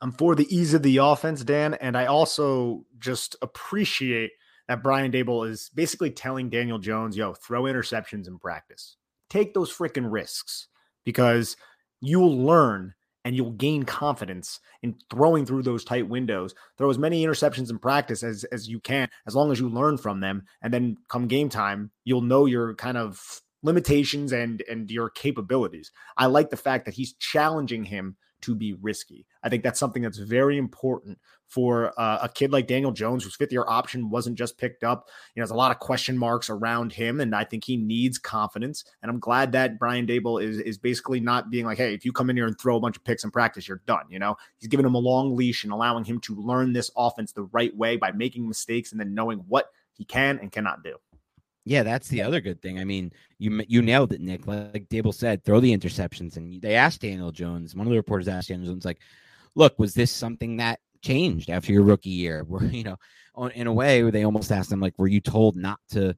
I'm for the ease of the offense, Dan, and I also just appreciate that Brian Daboll is basically telling Daniel Jones, "Yo, throw interceptions in practice. Take those freaking risks because you'll learn and you'll gain confidence in throwing through those tight windows. Throw as many interceptions in practice as as you can, as long as you learn from them, and then come game time, you'll know you're kind of limitations and and your capabilities. I like the fact that he's challenging him to be risky. I think that's something that's very important for uh, a kid like Daniel Jones, whose fifth year option wasn't just picked up. You know, there's a lot of question marks around him, and I think he needs confidence. And I'm glad that Brian Daboll is is basically not being like, hey, if you come in here and throw a bunch of picks in practice, you're done. You know, he's giving him a long leash and allowing him to learn this offense the right way by making mistakes and then knowing what he can and cannot do. Yeah, that's the other good thing. I mean, you you nailed it, Nick. Like Daboll said, throw the interceptions. And they asked Daniel Jones. One of the reporters asked Daniel Jones, like, "Look, was this something that changed after your rookie year? Where you know, in a way, they almost asked him, like, were you told not to,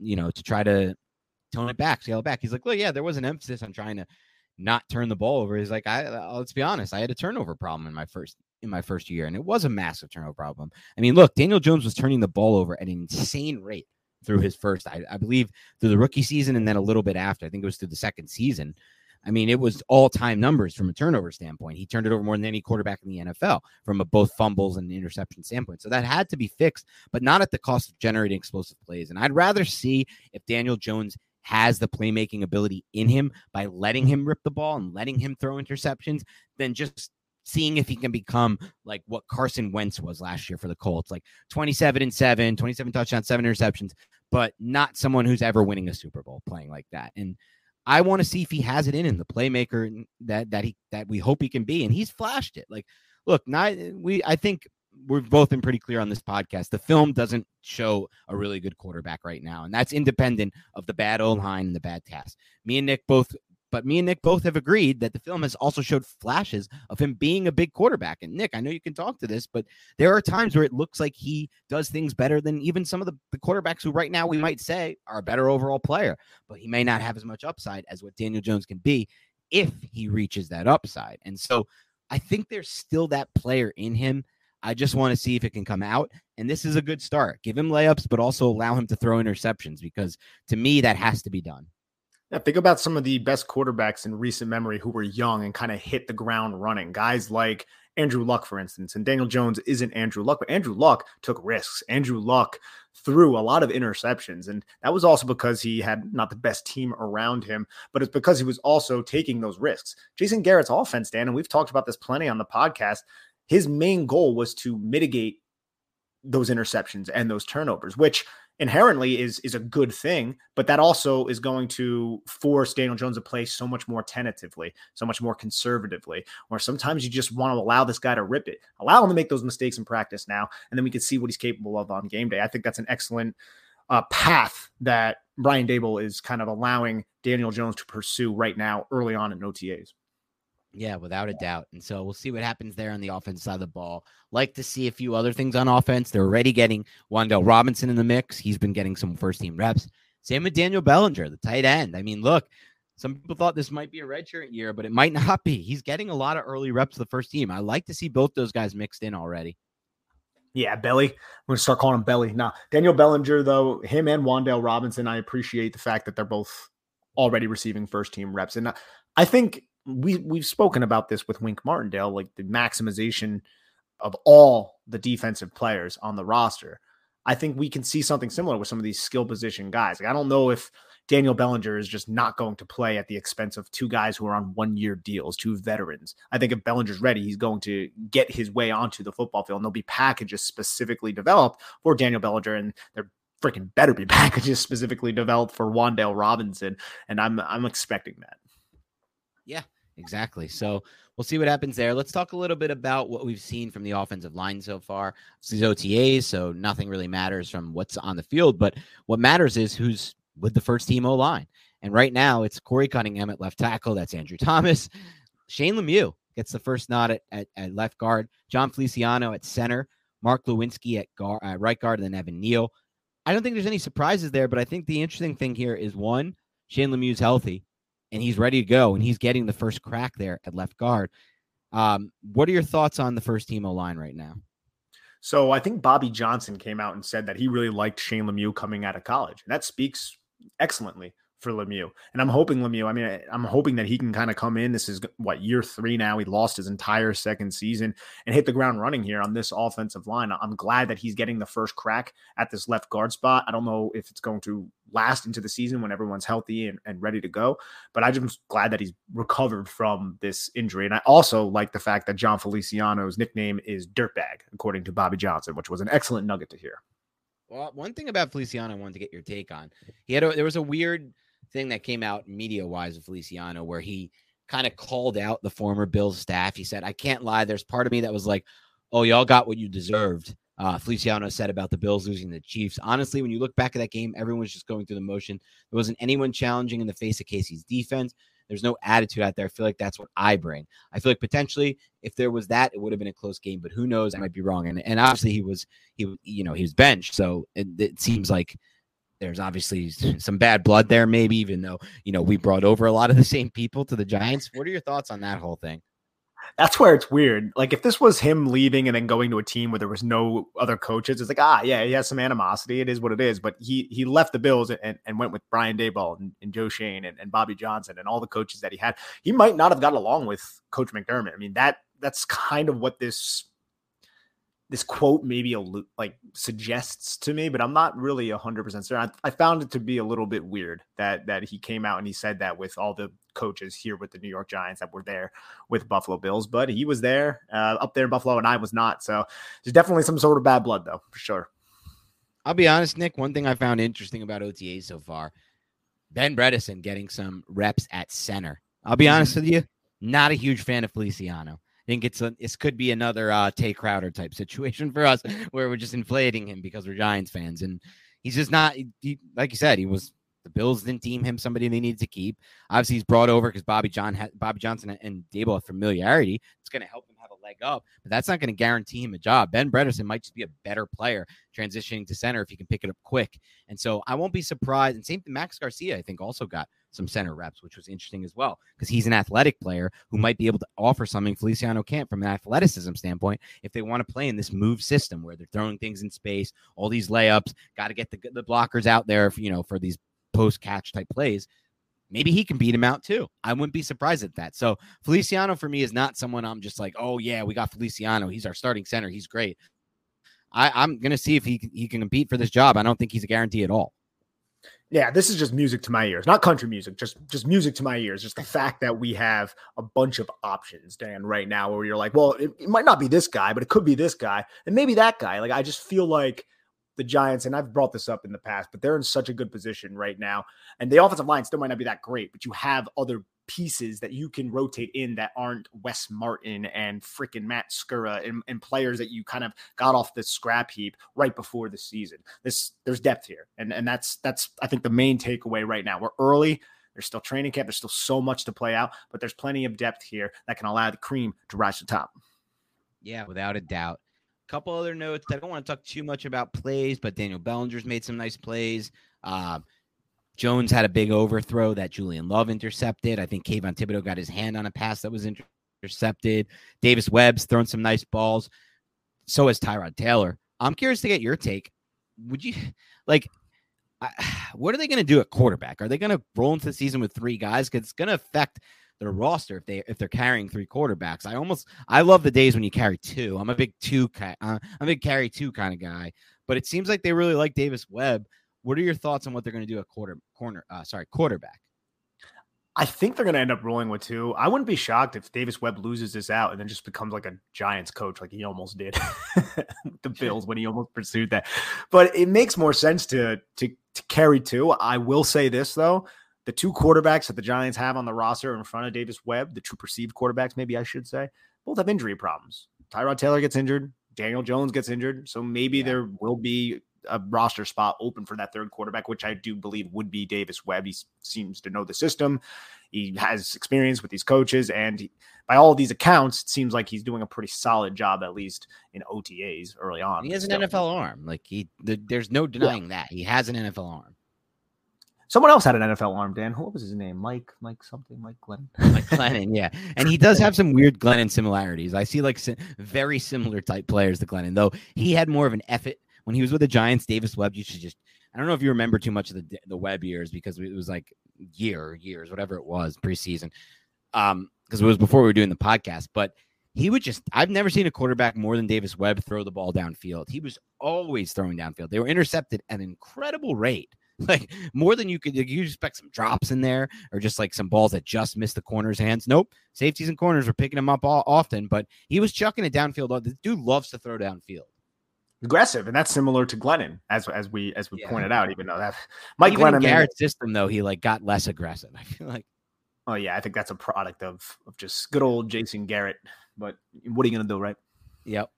you know, to try to tone it back, scale it back? He's like, "Look, yeah, there was an emphasis on trying to not turn the ball over." He's like, "I uh, let's be honest, I had a turnover problem in my first in my first year, and it was a massive turnover problem. I mean, look, Daniel Jones was turning the ball over at an insane rate." Through his first, I, I believe, through the rookie season and then a little bit after. I think it was through the second season. I mean, it was all time numbers from a turnover standpoint. He turned it over more than any quarterback in the NFL from a both fumbles and interception standpoint. So that had to be fixed, but not at the cost of generating explosive plays. And I'd rather see if Daniel Jones has the playmaking ability in him by letting him rip the ball and letting him throw interceptions than just seeing if he can become like what Carson Wentz was last year for the Colts, like 27 and 7, 27 touchdowns, seven interceptions, but not someone who's ever winning a Super Bowl playing like that. And I want to see if he has it in him, the playmaker that that he that we hope he can be. And he's flashed it. Like, look, not we I think we've both been pretty clear on this podcast. The film doesn't show a really good quarterback right now, and that's independent of the bad O line and the bad cast. Me and Nick both, but me and Nick both have agreed that the film has also showed flashes of him being a big quarterback. And Nick, I know you can talk to this, but there are times where it looks like he does things better than even some of the, the quarterbacks who right now we might say are a better overall player, but he may not have as much upside as what Daniel Jones can be if he reaches that upside. And so I think there's still that player in him I just want to see if it can come out. And this is a good start. Give him layups, but also allow him to throw interceptions because to me, that has to be done. Yeah, think about some of the best quarterbacks in recent memory who were young and kind of hit the ground running. Guys like Andrew Luck, for instance. And Daniel Jones isn't Andrew Luck, but Andrew Luck took risks. Andrew Luck threw a lot of interceptions. And that was also because he had not the best team around him, but it's because he was also taking those risks. Jason Garrett's offense, Dan, and we've talked about this plenty on the podcast, his main goal was to mitigate those interceptions and those turnovers, which inherently is is a good thing, but that also is going to force Daniel Jones to play so much more tentatively, so much more conservatively. Or sometimes you just want to allow this guy to rip it, allow him to make those mistakes in practice now, and then we can see what he's capable of on game day. I think that's an excellent uh, path that Brian Daboll is kind of allowing Daniel Jones to pursue right now, early on in OTAs. Yeah, without a doubt. And so we'll see what happens there on the offense side of the ball. Like to see a few other things on offense. They're already getting Wan'Dale Robinson in the mix. He's been getting some first team reps. Same with Daniel Bellinger, the tight end. I mean, look, some people thought this might be a redshirt year, but it might not be. He's getting a lot of early reps the first team. I like to see both those guys mixed in already. Yeah, Belly. I'm going to start calling him Belly. Now, Daniel Bellinger, though, him and Wan'Dale Robinson, I appreciate the fact that they're both already receiving first team reps. And I think we we've spoken about this with Wink Martindale, like the maximization of all the defensive players on the roster. I think we can see something similar with some of these skill position guys. Like, I don't know if Daniel Bellinger is just not going to play at the expense of two guys who are on one year deals, two veterans. I think if Bellinger's ready, he's going to get his way onto the football field. And there'll be packages specifically developed for Daniel Bellinger, and they're freaking better be packages specifically developed for Wan'Dale Robinson. And I'm I'm expecting that. Yeah, Exactly. So we'll see what happens there. Let's talk a little bit about what we've seen from the offensive line so far. These OTAs, so nothing really matters from what's on the field, but what matters is who's with the first team O line. And right now it's Korey Cunningham at left tackle. That's Andrew Thomas. Shane Lemieux gets the first nod at, at, at left guard. Jon Feliciano at center. Mark Glowinski at guard, uh, right guard, and then Evan Neal. I don't think there's any surprises there, but I think the interesting thing here is one, Shane Lemieux's healthy and he's ready to go, and he's getting the first crack there at left guard. Um, what are your thoughts on the first team O line right now? So I think Bobby Johnson came out and said that he really liked Shane Lemieux coming out of college. And that speaks excellently for Lemieux. And I'm hoping Lemieux, I mean, I'm hoping that he can kind of come in. This is what year three now. He lost his entire second season and hit the ground running here on this offensive line. I'm glad that he's getting the first crack at this left guard spot. I don't know if it's going to last into the season when everyone's healthy and, and ready to go, but I'm just glad that he's recovered from this injury. And I also like the fact that Jon Feliciano's nickname is Dirtbag, according to Bobby Johnson, which was an excellent nugget to hear. Well, one thing about Feliciano I wanted to get your take on. He had a, there was a weird thing that came out media wise of Feliciano where he kind of called out the former Bills staff. He said, I can't lie. There's part of me that was like, oh, y'all got what you deserved. Uh, Feliciano said about the Bills losing the Chiefs. Honestly, when you look back at that game, everyone was just going through the motion. There wasn't anyone challenging in the face of KC's defense. There's no attitude out there. I feel like that's what I bring. I feel like potentially, if there was that, it would have been a close game. But who knows? I might be wrong. And and obviously, he was he you know he was benched, so it, it seems like there's obviously some bad blood there, maybe, even though, you know, we brought over a lot of the same people to the Giants. What are your thoughts on that whole thing? That's where it's weird. Like if this was him leaving and then going to a team where there was no other coaches, it's like, ah, yeah, he has some animosity. It is what it is. But he he left the Bills and, and went with Brian Daboll and, and Joe Schoen and, and Bobby Johnson and all the coaches that he had. He might not have got along with Coach McDermott. I mean, that that's kind of what this this quote maybe a like suggests to me, but I'm not really hundred percent certain. I, I, found it to be a little bit weird that that he came out and he said that with all the coaches here with the New York Giants that were there with Buffalo Bills, but he was there uh, up there in Buffalo and I was not. So there's definitely some sort of bad blood though, for sure. I'll be honest, Nick. One thing I found interesting about OTA so far, Ben Bredeson getting some reps at center. I'll be honest mm-hmm. with you, not a huge fan of Feliciano. Think it's a this could be another uh Tae Crowder type situation for us where we're just inflating him because we're Giants fans and he's just not he, like you said he was the Bills didn't deem him somebody they needed to keep. Obviously, he's brought over because Bobby John, Bobby Johnson, and Daboll have familiarity. It's going to help him leg up, but that's not going to guarantee him a job. Ben Bredeson might just be a better player transitioning to center if he can pick it up quick. And so I won't be surprised. And same thing, Max Garcia, I think, also got some center reps, which was interesting as well because he's an athletic player who might be able to offer something Feliciano can't from an athleticism standpoint if they want to play in this move system where they're throwing things in space, all these layups, got to get the, the blockers out there, for, you know, for these post catch type plays, maybe he can beat him out too. I wouldn't be surprised at that. So Feliciano for me is not someone I'm just like, oh yeah, we got Feliciano. He's our starting center. He's great. I, am gonna see if he he can compete for this job. I don't think he's a guarantee at all. Yeah, this is just music to my ears, not country music, just just music to my ears. Just the fact that we have a bunch of options, Dan, right now, where you're like, well, it, it might not be this guy, but it could be this guy, and maybe that guy. Like, I just feel like the Giants, and I've brought this up in the past, but they're in such a good position right now. And the offensive line still might not be that great, but you have other pieces that you can rotate in that aren't Wes Martin and freaking Matt Skura and, and, players that you kind of got off the scrap heap right before the season. This there's depth here. And and that's that's I think the main takeaway right now. We're early. There's still training camp. There's still so much to play out, but there's plenty of depth here that can allow the cream to rise to the top. Yeah, without a doubt couple other notes. I don't want to talk too much about plays, but Daniel Bellinger's made some nice plays. Uh, Jones had a big overthrow that Julian Love intercepted. I think Kayvon Thibodeaux got his hand on a pass that was intercepted. Davis Webb's thrown some nice balls. So has Tyrod Taylor. I'm curious to get your take. Would you like? what are they going to do at quarterback? Are they going to roll into the season with three guys? Because it's going to affect their roster if they if they're carrying three quarterbacks. I almost I love the days when you carry two. I'm a big two uh, I'm a big carry two kind of guy. But it seems like they really like Davis Webb. What are your thoughts on what they're going to do at quarter corner? Uh, sorry, quarterback. I think they're going to end up rolling with two. I wouldn't be shocked if Davis Webb loses this out and then just becomes like a Giants coach, like he almost did the Bills when he almost pursued that. But it makes more sense to to to carry two. I will say this though, the two quarterbacks that the Giants have on the roster in front of Davis Webb, the two perceived quarterbacks, maybe I should say, both have injury problems. Tyrod Taylor gets injured, Daniel Jones gets injured, so maybe yeah. there will be a roster spot open for that third quarterback, which I do believe would be Davis Webb. He seems to know the system. He has experience with these coaches, and he, by all these accounts, it seems like he's doing a pretty solid job, at least in OTAs early on. He has an NFL arm. Like he, the, there's no denying yeah. that he has an NFL arm. Someone else had an NFL arm, Dan. What was his name? Mike, Mike something, Mike Glennon. Mike Glennon, yeah. And he does have some weird Glennon similarities. I see like very similar type players to Glennon, though he had more of an effort when he was with the Giants. Davis Webb used to just, I don't know if you remember too much of the the Webb years because it was like year, years, whatever it was, preseason. Um, because it was before we were doing the podcast, but he would just I've never seen a quarterback more than Davis Webb throw the ball downfield. He was always throwing downfield. They were intercepted at an incredible rate. like more than you could you expect some drops in there or just like some balls that just missed the corner's hands. Nope. Safeties and corners were picking him up all, often, but he was chucking it downfield. The dude loves to throw downfield. Aggressive, and that's similar to Glennon, as as we as we yeah. pointed out. Even though that Mike even Glennon Garrett's system, though, he like got less aggressive. I feel like. Oh yeah, I think that's a product of of just good old Jason Garrett. But what are you gonna do, right? Yep.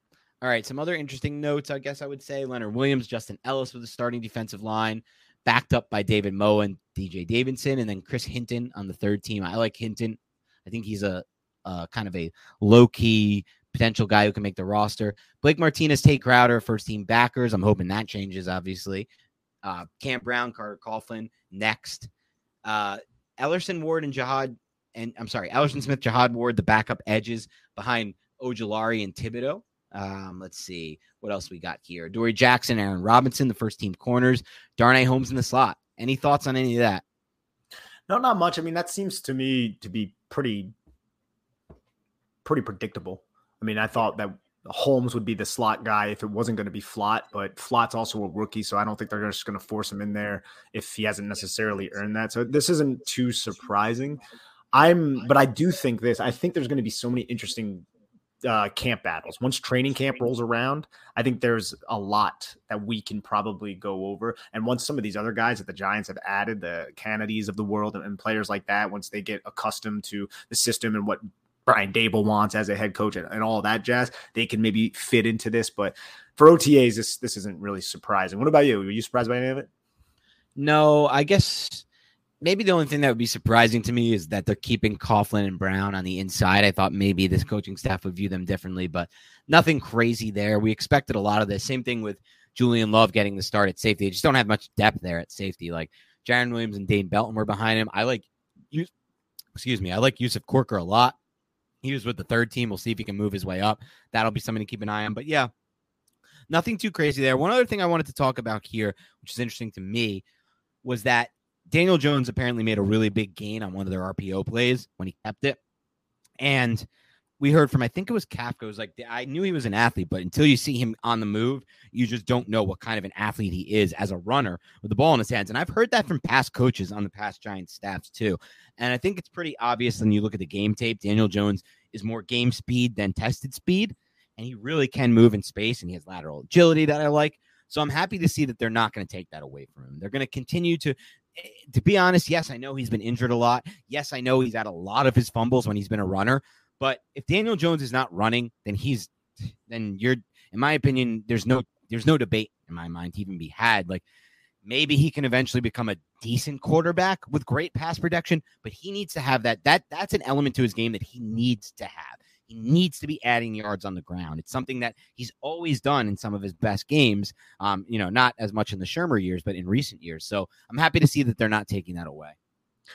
All right, some other interesting notes, I guess I would say Leonard Williams, Justin Ellis with the starting defensive line backed up by David Moa and DJ Davidson, and then Chris Hinton on the third team. I like Hinton. I think he's a, a kind of a low key potential guy who can make the roster. Blake Martinez, Tae Crowder, first team backers. I'm hoping that changes, obviously. Uh, Cam Brown, Carter Coughlin next. Uh, Ellerson Ward and Jihad, and I'm sorry, Ellerson Smith, Jihad Ward, the backup edges behind Ojulari and Thibodeaux. Um, let's see what else we got here. Dory Jackson, Aaron Robinson, the first team corners, Darnay Holmes in the slot. Any thoughts on any of that? No, not much. I mean, that seems to me to be pretty, pretty predictable. I mean, I thought that Holmes would be the slot guy if it wasn't going to be Flott, but Flott's also a rookie, so I don't think they're just going to force him in there if he hasn't necessarily earned that. So this isn't too surprising. I'm, but I do think this. I think there's going to be so many interesting uh, camp battles. Once training camp rolls around, I think there's a lot that we can probably go over. And once some of these other guys that the Giants have added, the Kennedys of the world and, and players like that, once they get accustomed to the system and what Brian Daboll wants as a head coach and, and all that jazz, they can maybe fit into this. But for OTAs, this this isn't really surprising. What about you? Were you surprised by any of it? No, I guess maybe the only thing that would be surprising to me is that they're keeping Coughlin and Brown on the inside. I thought maybe this coaching staff would view them differently, but nothing crazy there. We expected a lot of this. Same thing with Julian Love getting the start at safety. They just don't have much depth there at safety. Like Jarren Williams and Dane Belton were behind him. I like you excuse me, I like Yusuf Corker a lot. He was with the third team. We'll see if he can move his way up. That'll be something to keep an eye on. But yeah, nothing too crazy there. One other thing I wanted to talk about here, which is interesting to me, was that Daniel Jones apparently made a really big gain on one of their RPO plays when he kept it. And we heard from, I think it was Kafka, it was like, I knew he was an athlete, but until you see him on the move, you just don't know what kind of an athlete he is as a runner with the ball in his hands. And I've heard that from past coaches on the past Giants staffs too. And I think it's pretty obvious when you look at the game tape. Daniel Jones is more game speed than tested speed, and he really can move in space and he has lateral agility that I like. So I'm happy to see that they're not going to take that away from him. They're going to continue to to be honest, yes, I know he's been injured a lot. Yes, I know he's had a lot of his fumbles when he's been a runner. But if Daniel Jones is not running, then he's then you're in my opinion, there's no there's no debate in my mind to even be had. Like maybe he can eventually become a decent quarterback with great pass protection, but he needs to have that that that's an element to his game that he needs to have. He needs to be adding yards on the ground. It's something that he's always done in some of his best games. Um, you know, not as much in the Shurmur years, but in recent years. So I'm happy to see that they're not taking that away.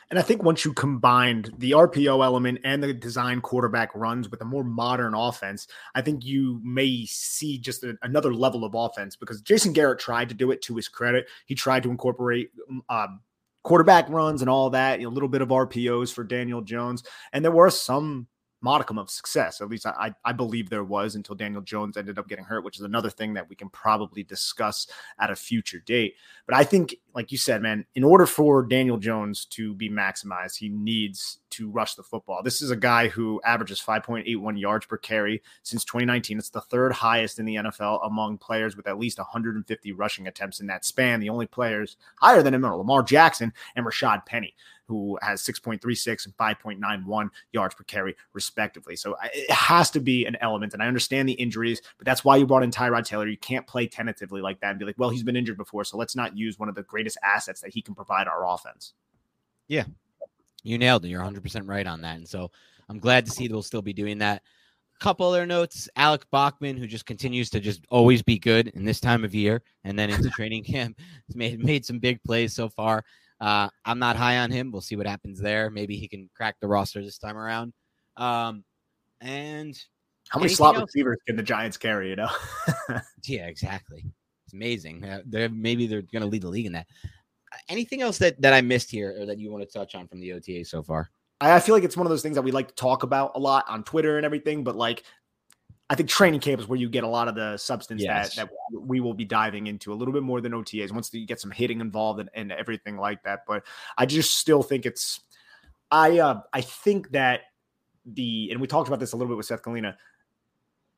And I think once you combined the RPO element and the design quarterback runs with a more modern offense, I think you may see just a, another level of offense because Jason Garrett tried to do it to his credit. He tried to incorporate um, quarterback runs and all that, you know, a little bit of RPOs for Daniel Jones. And there were some modicum of success. At least I, I believe there was until Daniel Jones ended up getting hurt, which is another thing that we can probably discuss at a future date. But I think, like you said, man, in order for Daniel Jones to be maximized, he needs to rush the football. This is a guy who averages 5.81 yards per carry since 2019. It's the third highest in the NFL among players with at least 150 rushing attempts in that span. The only players higher than him are Lamar Jackson and Rashad Penny who has 6.36 and 5.91 yards per carry, respectively. So it has to be an element. And I understand the injuries, but that's why you brought in Tyrod Taylor. You can't play tentatively like that and be like, well, he's been injured before. So let's not use one of the greatest assets that he can provide our offense. Yeah. You nailed it. You're 100% right on that. And so I'm glad to see they'll still be doing that couple other notes Alex Bachman who just continues to just always be good in this time of year and then into training camp has made made some big plays so far uh, I'm not high on him. We'll see what happens there. Maybe he can crack the roster this time around. Um, and how many slot else? receivers can the Giants carry? You know? yeah, exactly. It's amazing. Uh, they're, maybe they're going to lead the league in that. Anything else that that I missed here, or that you want to touch on from the OTA so far? I feel like it's one of those things that we like to talk about a lot on Twitter and everything, but like I think training camp is where you get a lot of the substance yes. that, that we will be diving into a little bit more than OTAs once you get some hitting involved and, and everything like that. But I just still think it's I uh, I think that the and we talked about this a little bit with Seth Galina.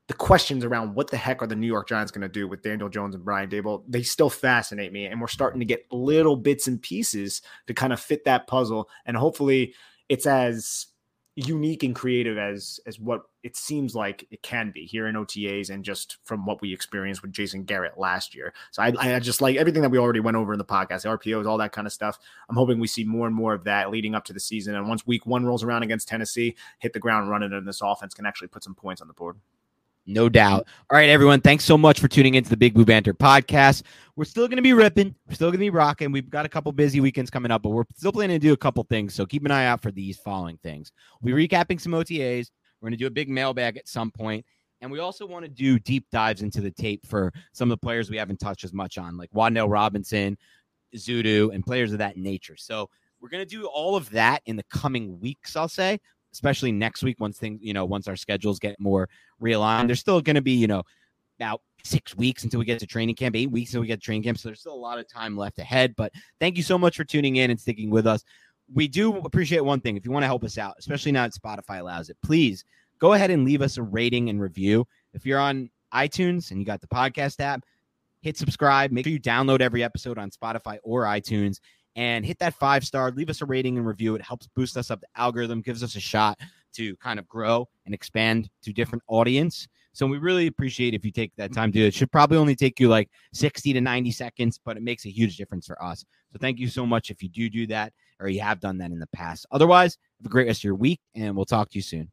The questions around what the heck are the New York Giants going to do with Daniel Jones and Brian Daboll, they still fascinate me. And we're starting to get little bits and pieces to kind of fit that puzzle. And hopefully it's as unique and creative as as what it seems like it can be here in OTAs and just from what we experienced with Jason Garrett last year. So I, I just like everything that we already went over in the podcast, the RPOs, all that kind of stuff. I'm hoping we see more and more of that leading up to the season. And once week one rolls around against Tennessee, hit the ground running and this offense can actually put some points on the board. No doubt. All right, everyone. Thanks so much for tuning into the Big Blue Banter podcast. We're still going to be ripping. We're still going to be rocking. We've got a couple busy weekends coming up, but we're still planning to do a couple things. So keep an eye out for these following things. We'll be recapping some OTAs. We're going to do a big mailbag at some point, And we also want to do deep dives into the tape for some of the players we haven't touched as much on, like Wan'Dale Robinson, Zudu, and players of that nature. So we're going to do all of that in the coming weeks, I'll say especially next week once things, you know, once our schedules get more realigned. There's still going to be, you know, about six weeks until we get to training camp, eight weeks until we get to training camp. So there's still a lot of time left ahead. But thank you so much for tuning in and sticking with us. We do appreciate one thing. If you want to help us out, especially now that Spotify allows it, please go ahead and leave us a rating and review. If you're on iTunes and you got the podcast app, hit subscribe. Make sure you download every episode on Spotify or iTunes and hit that five star. Leave us a rating and review. It helps boost us up the algorithm, gives us a shot to kind of grow and expand to different audience. So we really appreciate if you take that time to do it. it. should probably only take you like 60 to 90 seconds, but it makes a huge difference for us. So thank you so much if you do do that or you have done that in the past. Otherwise, have a great rest of your week and we'll talk to you soon.